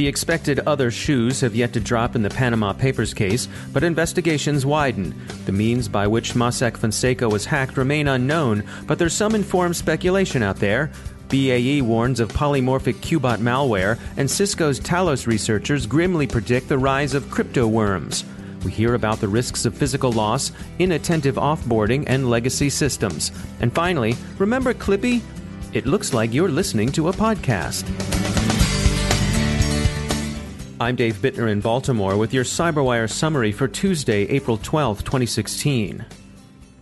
The expected other shoes have yet to drop in the Panama Papers case, but investigations widen. The means by which Mossack Fonseca was hacked remain unknown, but there's some informed speculation out there. BAE warns of polymorphic Qbot malware, and Cisco's Talos researchers grimly predict the rise of crypto worms. We hear about the risks of physical loss, inattentive offboarding, and legacy systems. And finally, remember Clippy? It looks like you're listening to a podcast. I'm Dave Bittner in Baltimore with your CyberWire summary for Tuesday, April 12, 2016.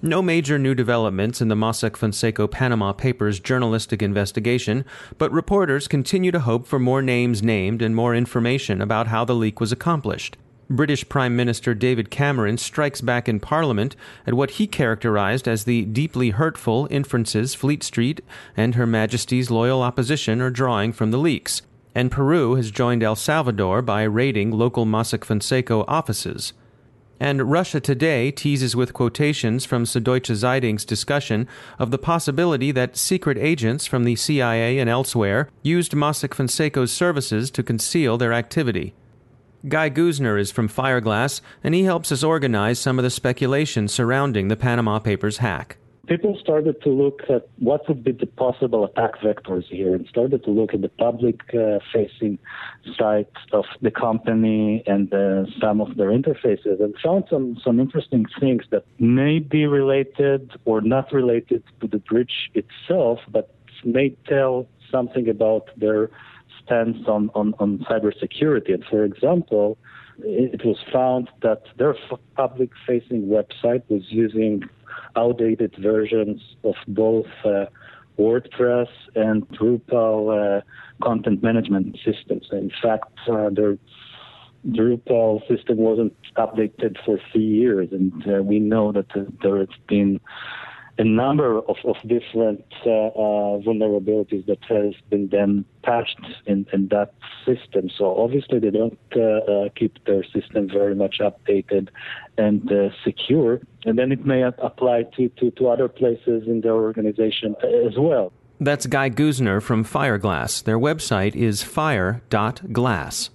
No major new developments in the Mossack Fonseca Panama Papers journalistic investigation, but reporters continue to hope for more names named and more information about how the leak was accomplished. British Prime Minister David Cameron strikes back in Parliament at what he characterized as the deeply hurtful inferences Fleet Street and Her Majesty's loyal opposition are drawing from the leaks and Peru has joined El Salvador by raiding local Mossack Fonseca offices. And Russia Today teases with quotations from Süddeutsche Zeitung's discussion of the possibility that secret agents from the CIA and elsewhere used Mossack Fonseca's services to conceal their activity. Guy Guzner is from Fireglass, and he helps us organize some of the speculation surrounding the Panama Papers hack people started to look at what would be the possible attack vectors here and started to look at the public uh, facing side of the company and uh, some of their interfaces and found some, some interesting things that may be related or not related to the bridge itself, but may tell something about their stance on, on, on cybersecurity. And for example, it was found that their public facing website was using outdated versions of both uh, WordPress and Drupal uh, content management systems. In fact, uh, their Drupal system wasn't updated for three years, and uh, we know that there has been a number of, of different uh, uh, vulnerabilities that has been then patched in, in that system. So obviously they don't uh, uh keep their system very much updated and uh, secure. And then it may apply to, to, to other places in their organization as well. That's Guy Guzner from Fireglass. Their website is fire.glass.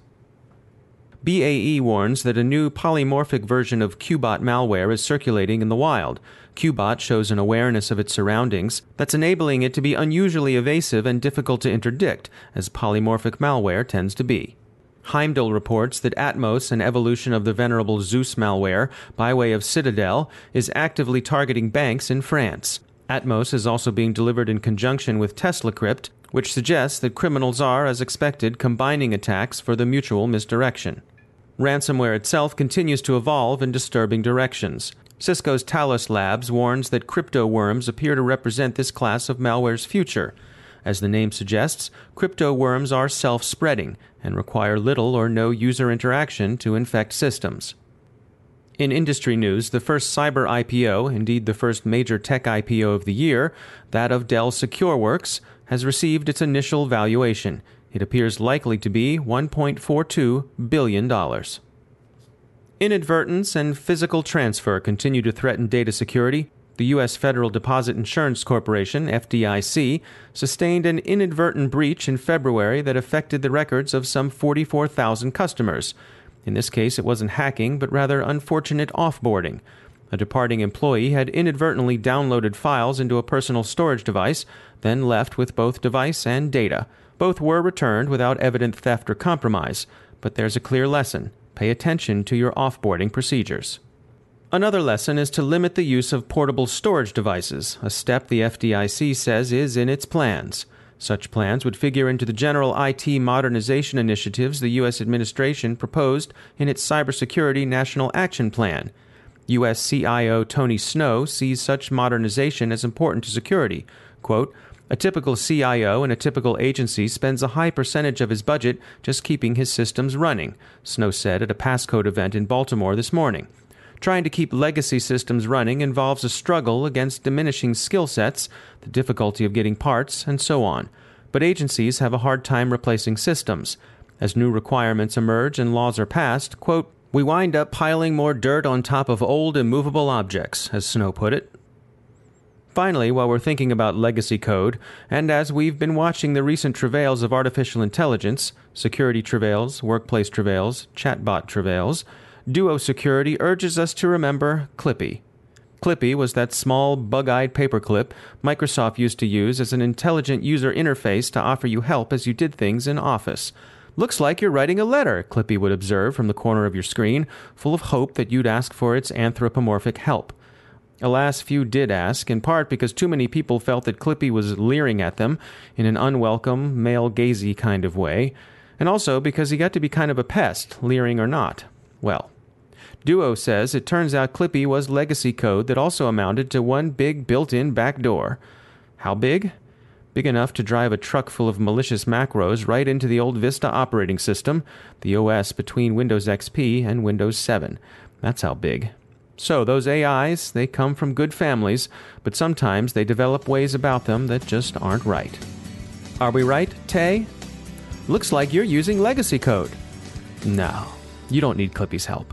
BAE warns that a new polymorphic version of Qbot malware is circulating in the wild. Qbot shows an awareness of its surroundings that's enabling it to be unusually evasive and difficult to interdict, as polymorphic malware tends to be. Heimdal reports that Atmos, an evolution of the venerable Zeus malware by way of Citadel, is actively targeting banks in France. Atmos is also being delivered in conjunction with TeslaCrypt, which suggests that criminals are, as expected, combining attacks for the mutual misdirection. Ransomware itself continues to evolve in disturbing directions. Cisco's Talos Labs warns that crypto worms appear to represent this class of malware's future. As the name suggests, crypto worms are self spreading and require little or no user interaction to infect systems. In industry news, the first cyber IPO, indeed the first major tech IPO of the year, that of Dell SecureWorks, has received its initial valuation. It appears likely to be $1.42 billion. Inadvertence and physical transfer continue to threaten data security. The U.S. Federal Deposit Insurance Corporation, FDIC, sustained an inadvertent breach in February that affected the records of some 44,000 customers. In this case, it wasn't hacking, but rather unfortunate offboarding. A departing employee had inadvertently downloaded files into a personal storage device, then left with both device and data. Both were returned without evident theft or compromise, but there's a clear lesson pay attention to your offboarding procedures. Another lesson is to limit the use of portable storage devices, a step the FDIC says is in its plans. Such plans would figure into the general IT modernization initiatives the U.S. administration proposed in its Cybersecurity National Action Plan. U.S. CIO Tony Snow sees such modernization as important to security. Quote, a typical CIO in a typical agency spends a high percentage of his budget just keeping his systems running, Snow said at a Passcode event in Baltimore this morning. Trying to keep legacy systems running involves a struggle against diminishing skill sets, the difficulty of getting parts, and so on. But agencies have a hard time replacing systems. As new requirements emerge and laws are passed, quote, we wind up piling more dirt on top of old immovable objects, as Snow put it. Finally, while we're thinking about legacy code, and as we've been watching the recent travails of artificial intelligence, security travails, workplace travails, chatbot travails, Duo Security urges us to remember Clippy. Clippy was that small, bug eyed paperclip Microsoft used to use as an intelligent user interface to offer you help as you did things in Office. Looks like you're writing a letter, Clippy would observe from the corner of your screen, full of hope that you'd ask for its anthropomorphic help. Alas, few did ask, in part because too many people felt that Clippy was leering at them in an unwelcome, male gazy kind of way, and also because he got to be kind of a pest, leering or not. Well, Duo says it turns out Clippy was legacy code that also amounted to one big built in backdoor. How big? Big enough to drive a truck full of malicious macros right into the old Vista operating system, the OS between Windows XP and Windows 7. That's how big. So, those AIs, they come from good families, but sometimes they develop ways about them that just aren't right. Are we right, Tay? Looks like you're using legacy code. No, you don't need Clippy's help.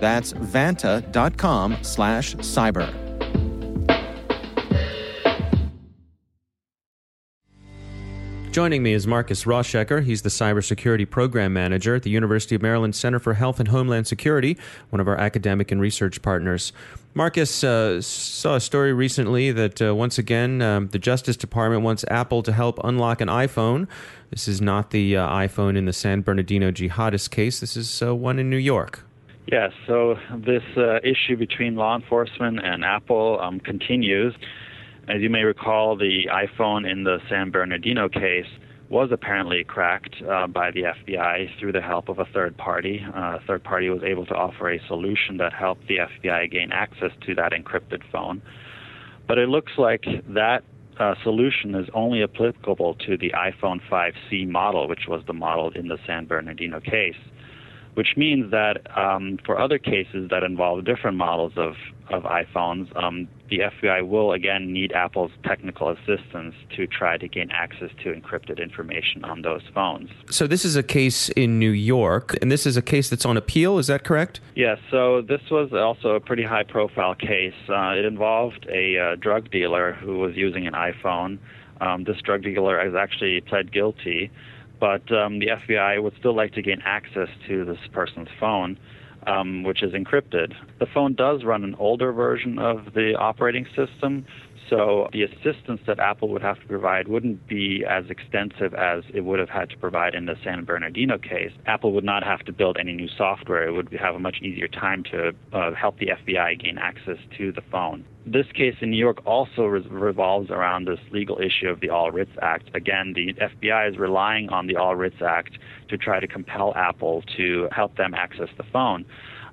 That's vanta.com slash cyber. Joining me is Marcus Rauschecker. He's the Cybersecurity Program Manager at the University of Maryland Center for Health and Homeland Security, one of our academic and research partners. Marcus uh, saw a story recently that uh, once again um, the Justice Department wants Apple to help unlock an iPhone. This is not the uh, iPhone in the San Bernardino jihadist case, this is uh, one in New York. Yes, so this uh, issue between law enforcement and Apple um, continues. As you may recall, the iPhone in the San Bernardino case was apparently cracked uh, by the FBI through the help of a third party. Uh, a third party was able to offer a solution that helped the FBI gain access to that encrypted phone. But it looks like that uh, solution is only applicable to the iPhone 5C model, which was the model in the San Bernardino case which means that um, for other cases that involve different models of, of iPhones, um, the FBI will again need Apple's technical assistance to try to gain access to encrypted information on those phones. So, this is a case in New York, and this is a case that's on appeal, is that correct? Yes, so this was also a pretty high profile case. Uh, it involved a uh, drug dealer who was using an iPhone. Um, this drug dealer has actually pled guilty but um, the FBI would still like to gain access to this person's phone, um, which is encrypted. The phone does run an older version of the operating system, so the assistance that Apple would have to provide wouldn't be as extensive as it would have had to provide in the San Bernardino case. Apple would not have to build any new software. It would have a much easier time to uh, help the FBI gain access to the phone. This case in New York also re- revolves around this legal issue of the All Writs Act. Again, the FBI is relying on the All Writs Act to try to compel Apple to help them access the phone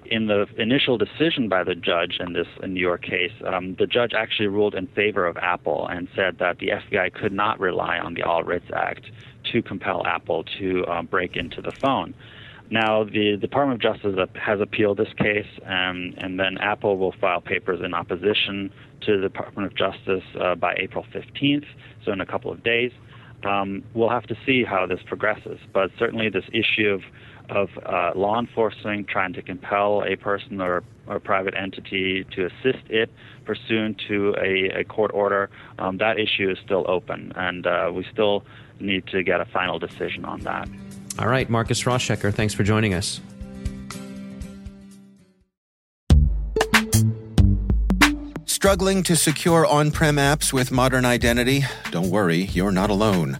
in the initial decision by the judge in this New York case, um, the judge actually ruled in favor of Apple and said that the FBI could not rely on the All Writs Act to compel Apple to um, break into the phone. Now, the Department of Justice has appealed this case, um, and then Apple will file papers in opposition to the Department of Justice uh, by April 15th, so in a couple of days. Um, we'll have to see how this progresses, but certainly this issue of of uh, law enforcement trying to compel a person or, or private entity to assist it pursuant to a, a court order, um, that issue is still open, and uh, we still need to get a final decision on that. All right, Marcus Rauschecker, thanks for joining us. Struggling to secure on prem apps with modern identity? Don't worry, you're not alone.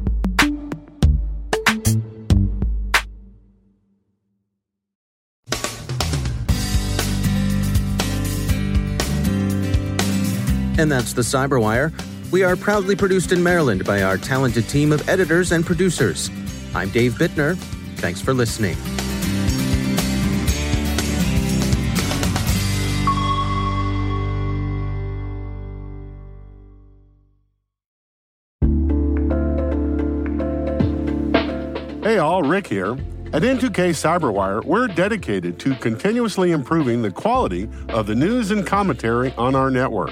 And that's the Cyberwire. We are proudly produced in Maryland by our talented team of editors and producers. I'm Dave Bittner. Thanks for listening. Hey all, Rick here. At N2K Cyberwire, we're dedicated to continuously improving the quality of the news and commentary on our network.